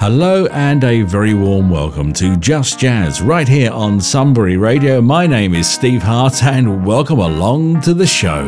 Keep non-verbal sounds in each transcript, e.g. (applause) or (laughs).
Hello and a very warm welcome to Just Jazz right here on Sunbury Radio. My name is Steve Hart and welcome along to the show.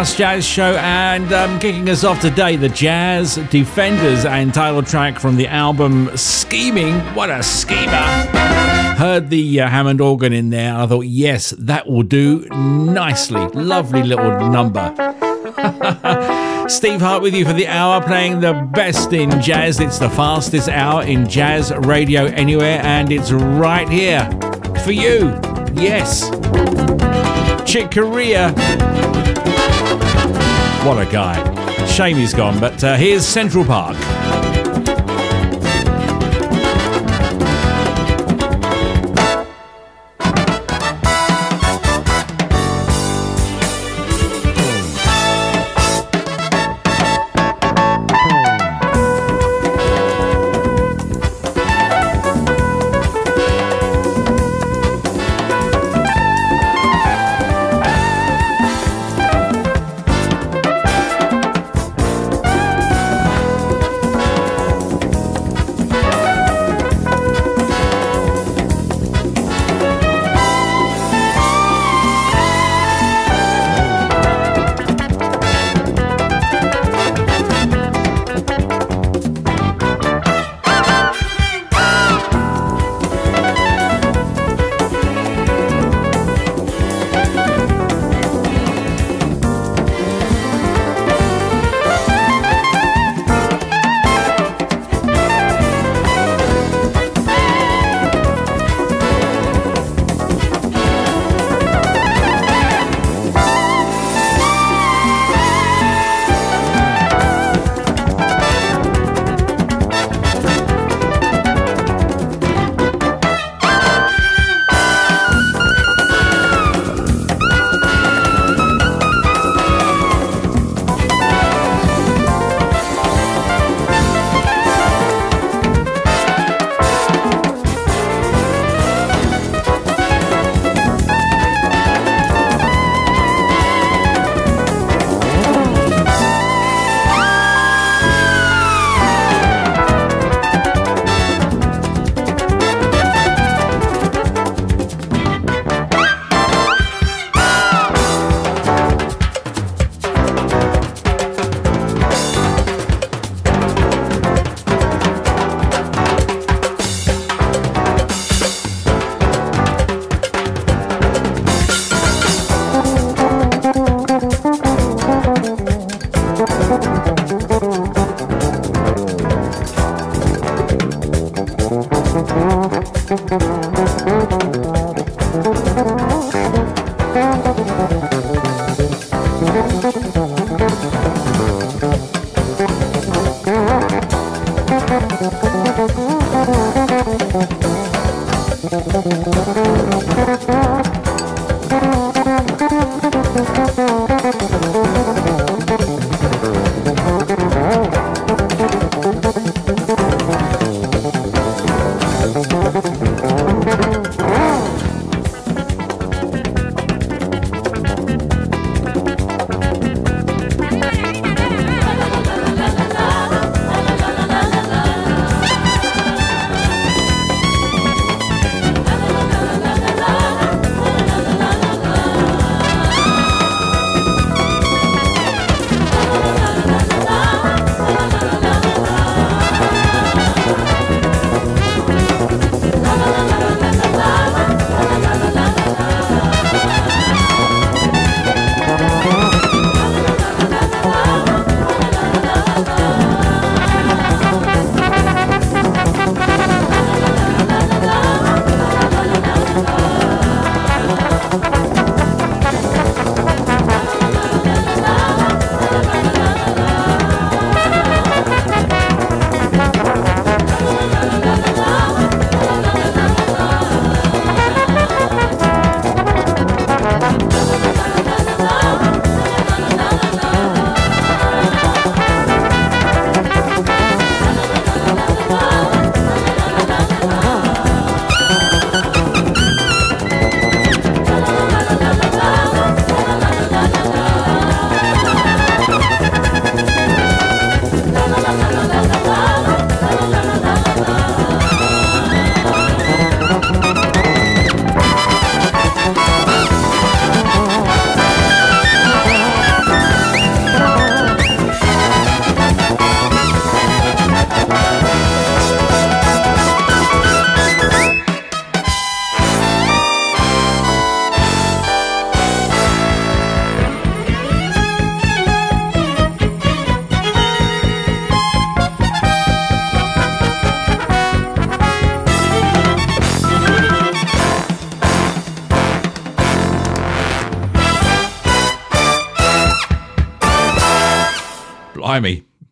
Just Jazz Show and um, kicking us off today, the Jazz Defenders and title track from the album Scheming. What a schemer! Heard the uh, Hammond organ in there. I thought, yes, that will do nicely. Lovely little number. (laughs) Steve Hart with you for the hour, playing the best in jazz. It's the fastest hour in jazz radio anywhere, and it's right here for you. Yes. Chick Corea what a guy. Shame he's gone, but uh, here's Central Park.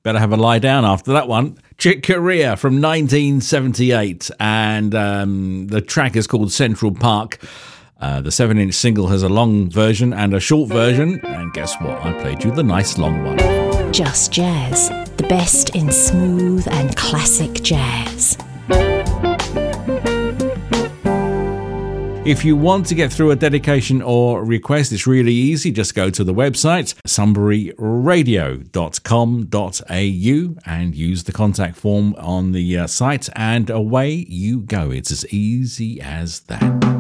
Better have a lie down after that one. Chick Corea from 1978, and um, the track is called Central Park. Uh, the 7 inch single has a long version and a short version, and guess what? I played you the nice long one. Just Jazz, the best in smooth and classic jazz. If you want to get through a dedication or request, it's really easy. Just go to the website, sunburyradio.com.au, and use the contact form on the uh, site, and away you go. It's as easy as that.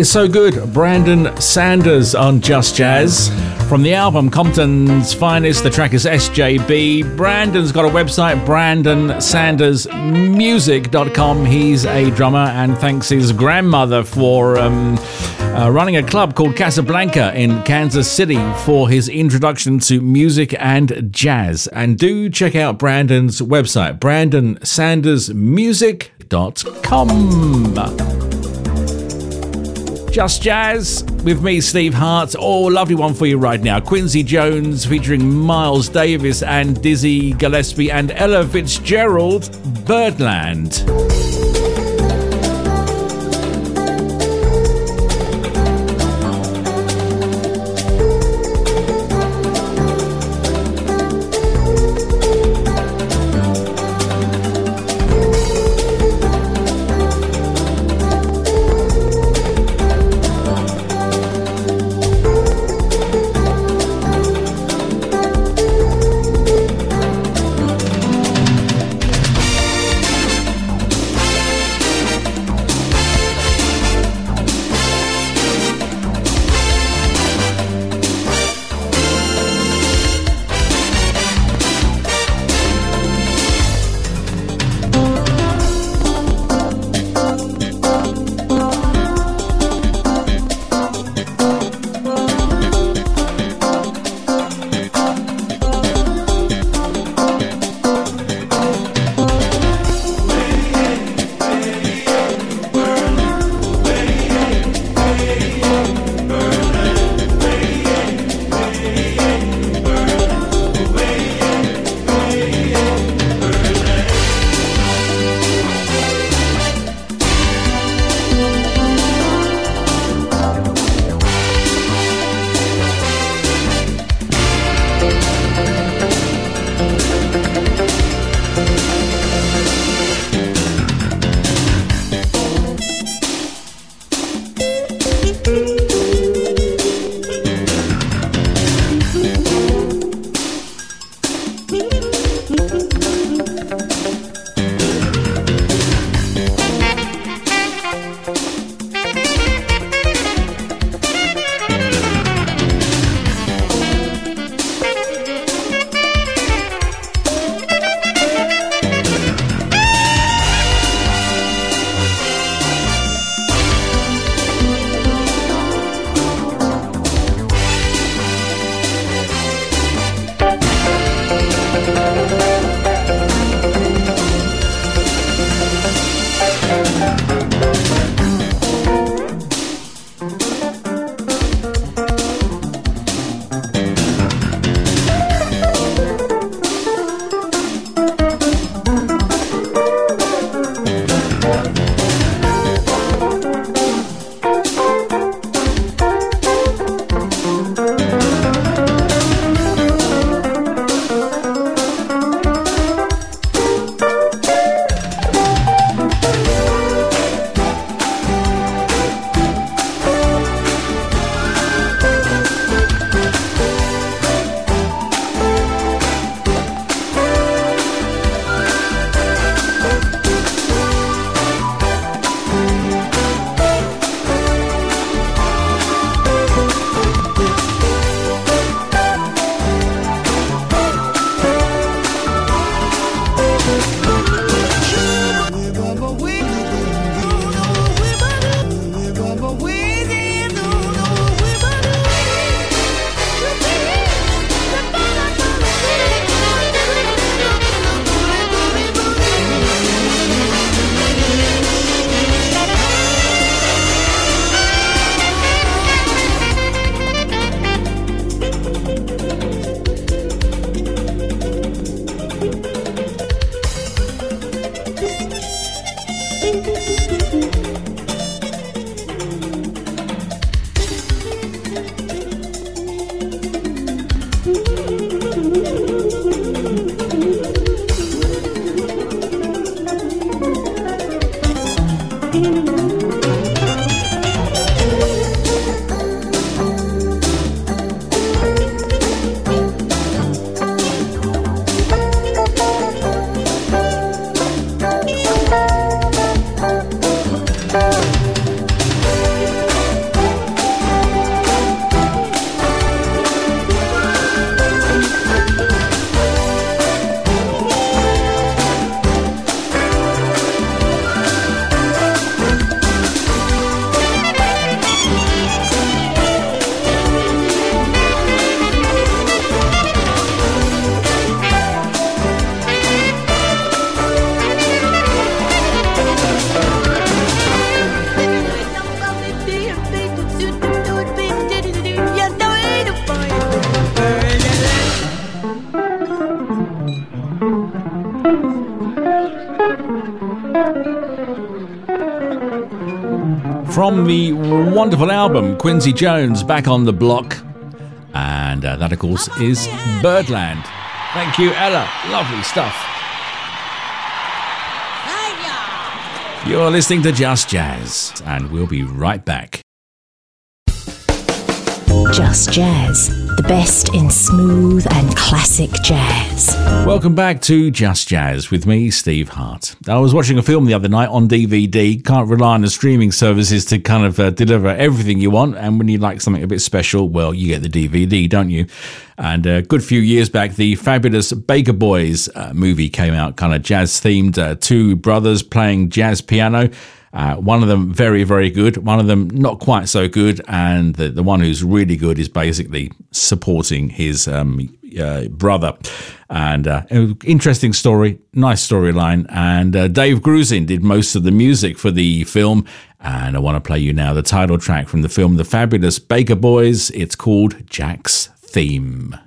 Is so good. Brandon Sanders on Just Jazz. From the album Compton's Finest, the track is SJB. Brandon's got a website, brandonsandersmusic.com. He's a drummer and thanks his grandmother for um, uh, running a club called Casablanca in Kansas City for his introduction to music and jazz. And do check out Brandon's website, brandonsandersmusic.com. Just Jazz with me, Steve Hart. Oh, lovely one for you right now. Quincy Jones featuring Miles Davis and Dizzy Gillespie and Ella Fitzgerald, Birdland. The wonderful album Quincy Jones Back on the Block. And uh, that, of course, is Birdland. Thank you, Ella. Lovely stuff. You're listening to Just Jazz, and we'll be right back. Just Jazz, the best in smooth and classic jazz. Welcome back to Just Jazz with me, Steve Hart. I was watching a film the other night on DVD. Can't rely on the streaming services to kind of uh, deliver everything you want. And when you like something a bit special, well, you get the DVD, don't you? And a good few years back, the fabulous Baker Boys uh, movie came out, kind of jazz themed. Uh, two brothers playing jazz piano. Uh, one of them very, very good. One of them not quite so good. And the, the one who's really good is basically supporting his um, uh, brother. And uh, interesting story, nice storyline. And uh, Dave Grusin did most of the music for the film. And I want to play you now the title track from the film The Fabulous Baker Boys. It's called Jack's Theme.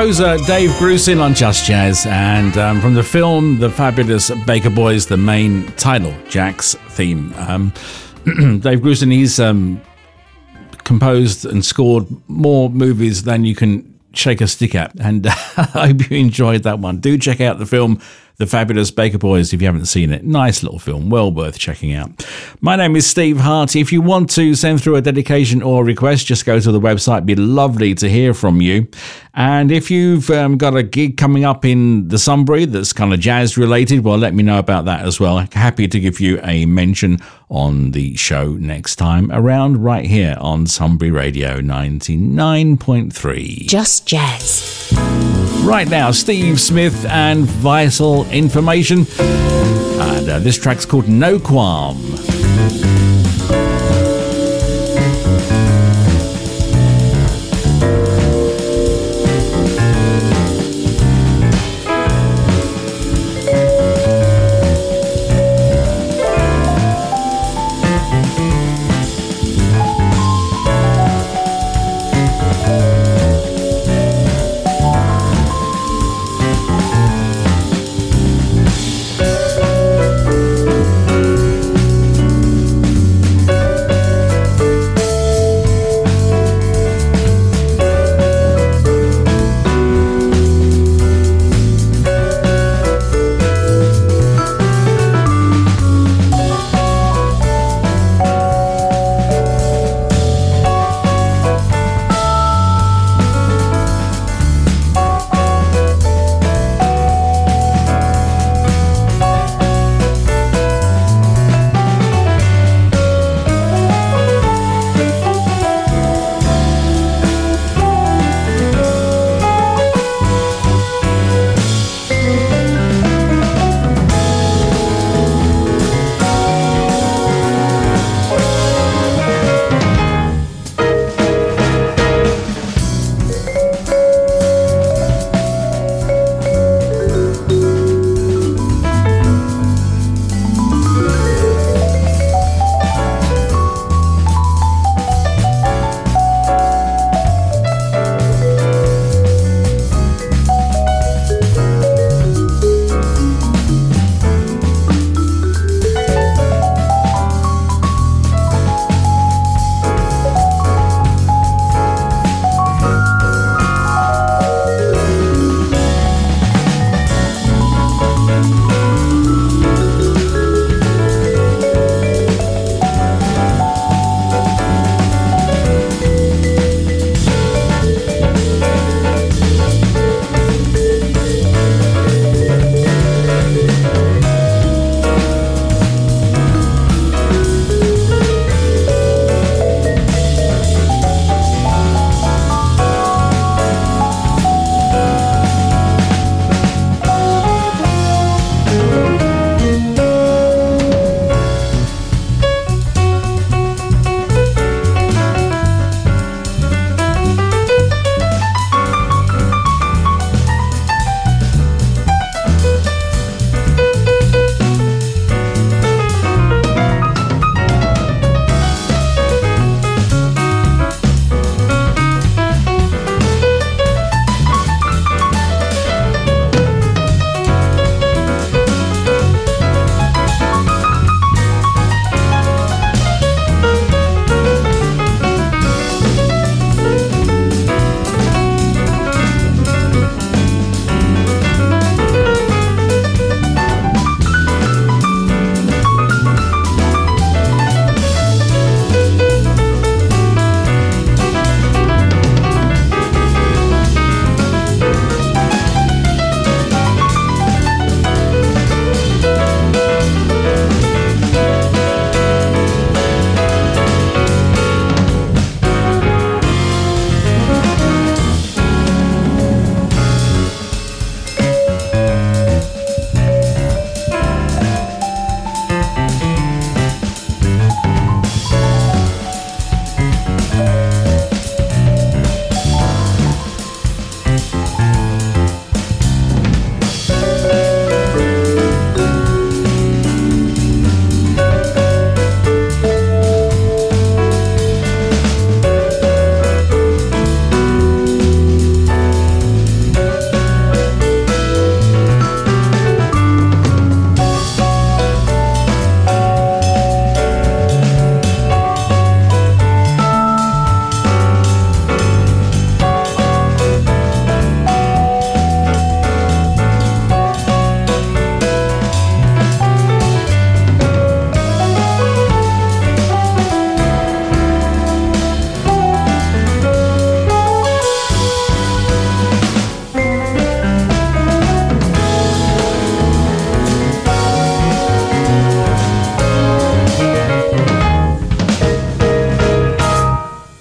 Composer Dave Grusin on Just Jazz, and um, from the film The Fabulous Baker Boys, the main title, Jack's theme. Um, (clears throat) Dave Grusin, he's um, composed and scored more movies than you can shake a stick at, and (laughs) I hope you enjoyed that one. Do check out the film the Fabulous Baker Boys, if you haven't seen it. Nice little film, well worth checking out. My name is Steve Hart. If you want to send through a dedication or a request, just go to the website. It'd be lovely to hear from you. And if you've um, got a gig coming up in the Sunbury that's kind of jazz related, well, let me know about that as well. Happy to give you a mention on the show next time around right here on Sunbury Radio 99.3. Just Jazz. Right now, Steve Smith and Vital Information. And uh, this track's called No Qualm.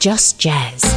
Just jazz.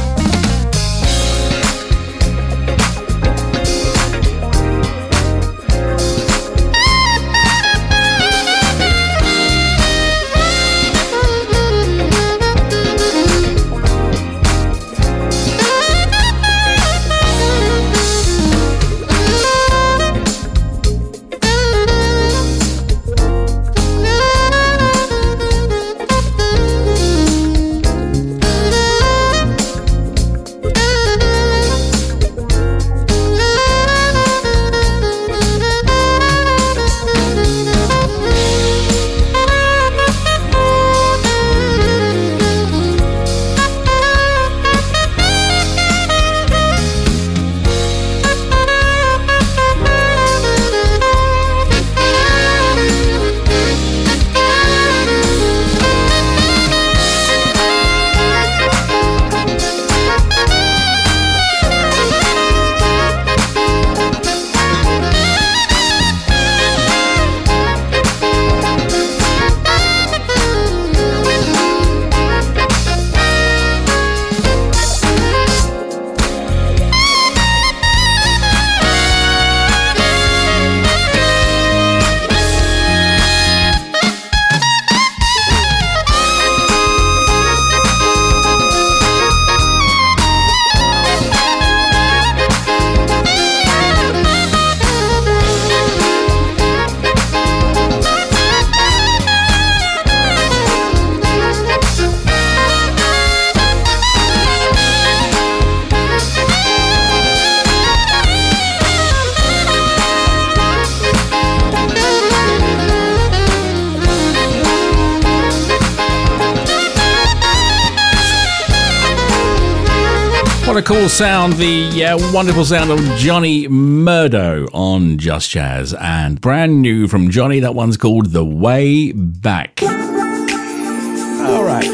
Cool sound, the uh, wonderful sound of Johnny Murdaugh on Just Jazz. And brand new from Johnny, that one's called The Way Back. All right.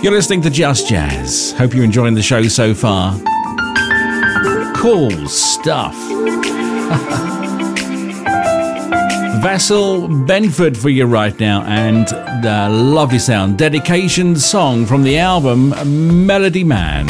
You're listening to Just Jazz. Hope you're enjoying the show so far. Cool stuff. (laughs) Vassal Benford for you right now, and the lovely sound dedication song from the album Melody Man.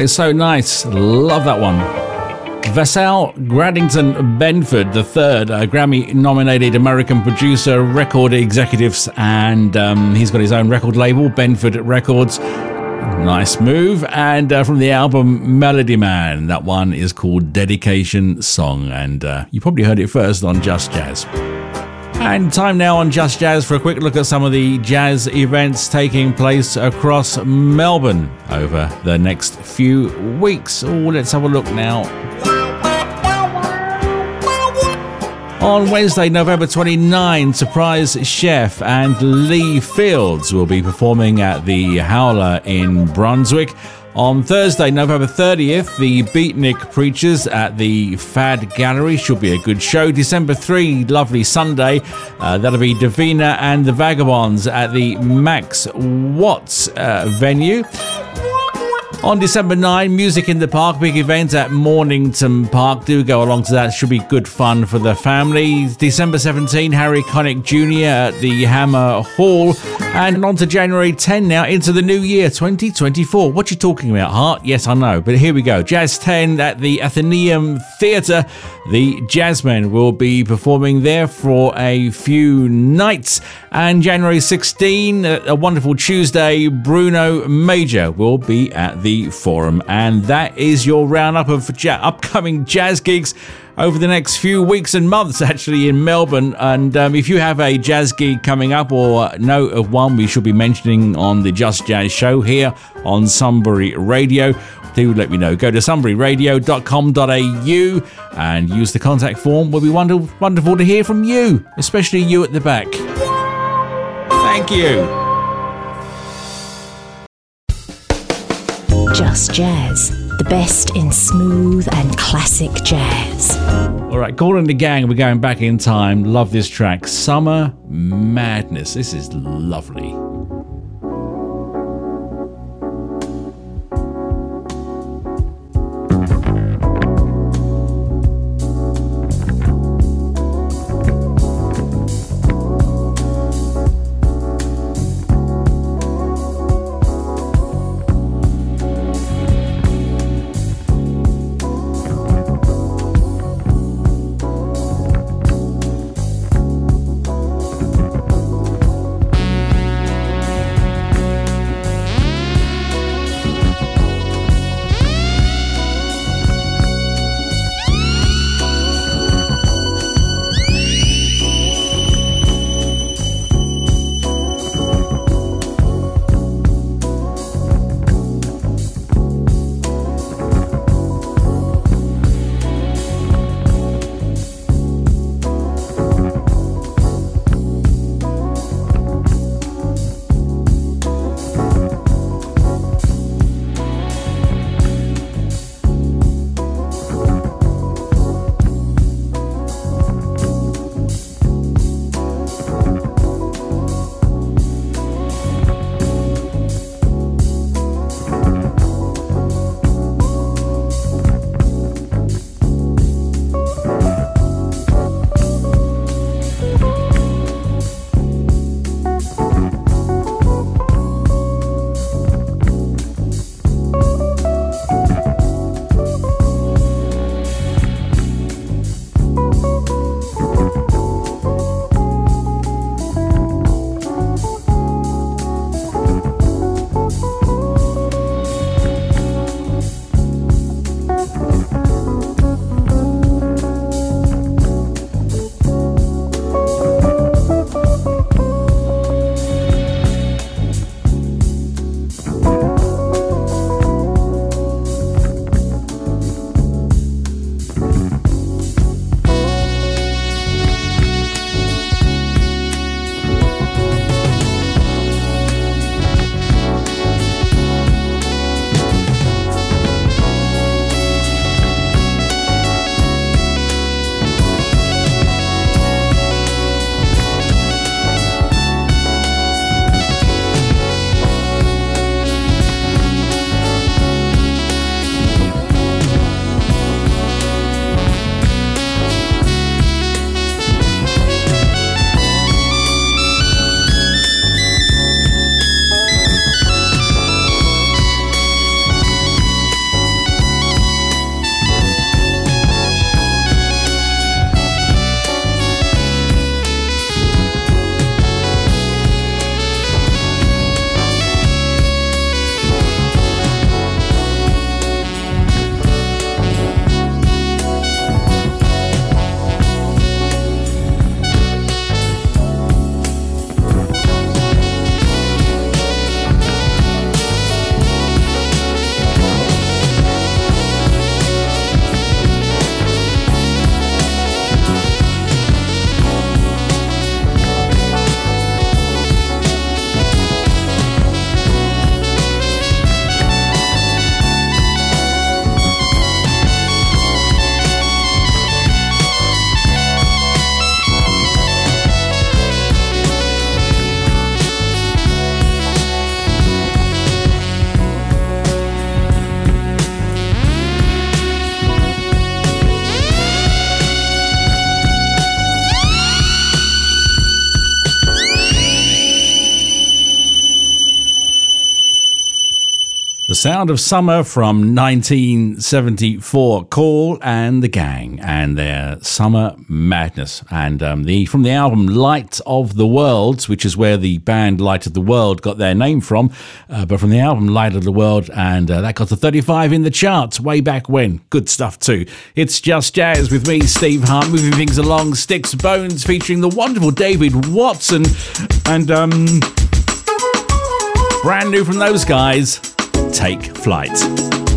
Is so nice. Love that one. Vassal Graddington Benford III, a Grammy nominated American producer, record executives, and um, he's got his own record label, Benford Records. Nice move. And uh, from the album Melody Man, that one is called Dedication Song. And uh, you probably heard it first on Just Jazz. And time now on Just Jazz for a quick look at some of the jazz events taking place across Melbourne over the next few weeks. Oh, let's have a look now. On Wednesday, November 29, Surprise Chef and Lee Fields will be performing at the Howler in Brunswick. On Thursday, November 30th, the Beatnik Preachers at the Fad Gallery should be a good show. December 3, lovely Sunday, uh, that'll be Davina and the Vagabonds at the Max Watts uh, venue. On December 9, Music in the Park, big event at Mornington Park. Do go along to that, should be good fun for the family. December 17, Harry Connick Jr. at the Hamer Hall. And on to January 10 now, into the new year 2024. What you talking about, Hart? Yes, I know, but here we go. Jazz 10 at the Athenaeum Theatre. The Jazzmen will be performing there for a few nights. And January 16, a wonderful Tuesday, Bruno Major will be at the Forum. And that is your roundup of ja- upcoming jazz gigs over the next few weeks and months, actually, in Melbourne. And um, if you have a jazz gig coming up or know of one we should be mentioning on the Just Jazz show here on Sunbury Radio, do let me know. Go to sunburyradio.com.au and use the contact form. We'll be wonderful, wonderful to hear from you, especially you at the back. Thank you. Just Jazz, the best in smooth and classic jazz. All right, Kool and the Gang. We're going back in time. Love this track, Summer Madness. This is lovely. Sound of summer from 1974. Kool and the Gang and their Summer Madness. And um, the from the album Light of the World, which is where the band Light of the World got their name from, uh, but from the album Light of the World, and uh, that got to 35 in the charts way back when. Good stuff too. It's Just Jazz with me, Steve Hart, moving things along, Stix Bones, featuring the wonderful David Watson. And um, Brand new from those guys, Take Flight.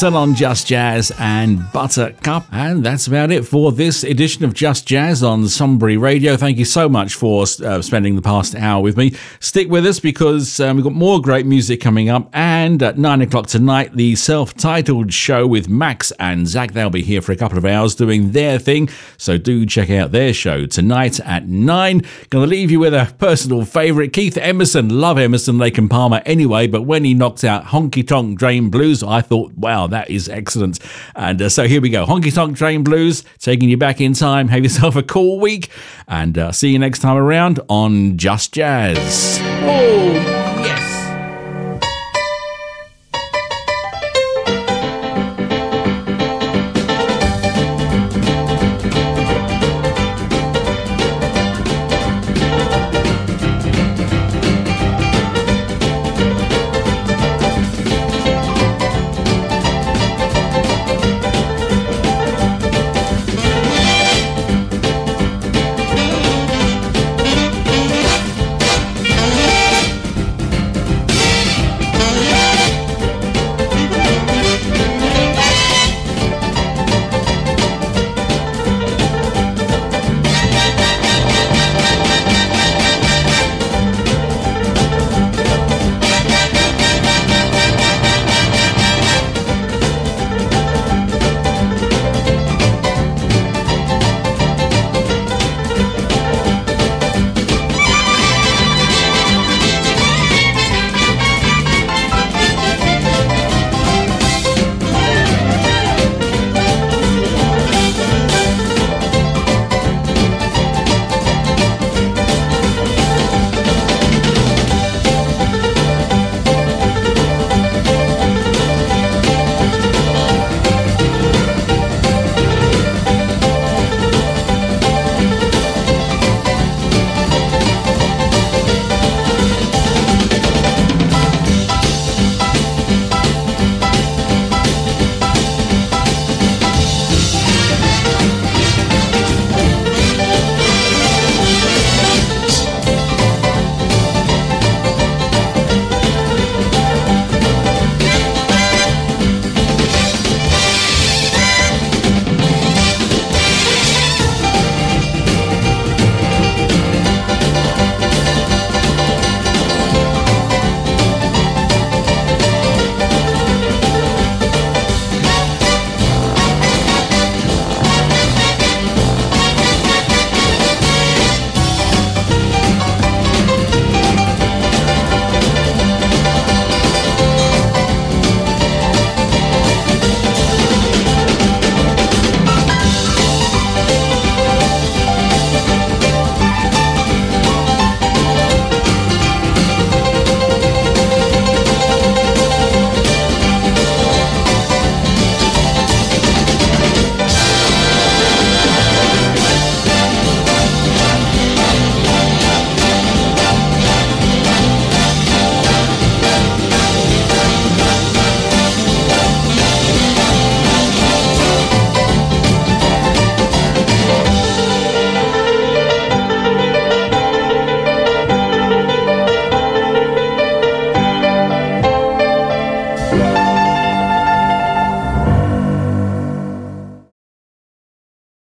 Anderson on Just Jazz and Buttercup. And that's about it for this edition of Just Jazz on Sunbury Radio. Thank you so much for uh, spending the past hour with me. Stick with us because um, we've got more great music coming up. And at nine o'clock tonight, the self titled show with Max and Zach. They'll be here for a couple of hours doing their thing. So do check out their show tonight at nine. Gonna leave you with a personal favourite Keith Emerson. Love Emerson, Lake and Palmer anyway. But when he knocked out Honky Tonk Train Blues, I thought, wow, that is excellent. And uh, so here we go Honky Tonk Train Blues, taking you back in time. Have yourself a cool week, and uh, see you next time around on Just Jazz.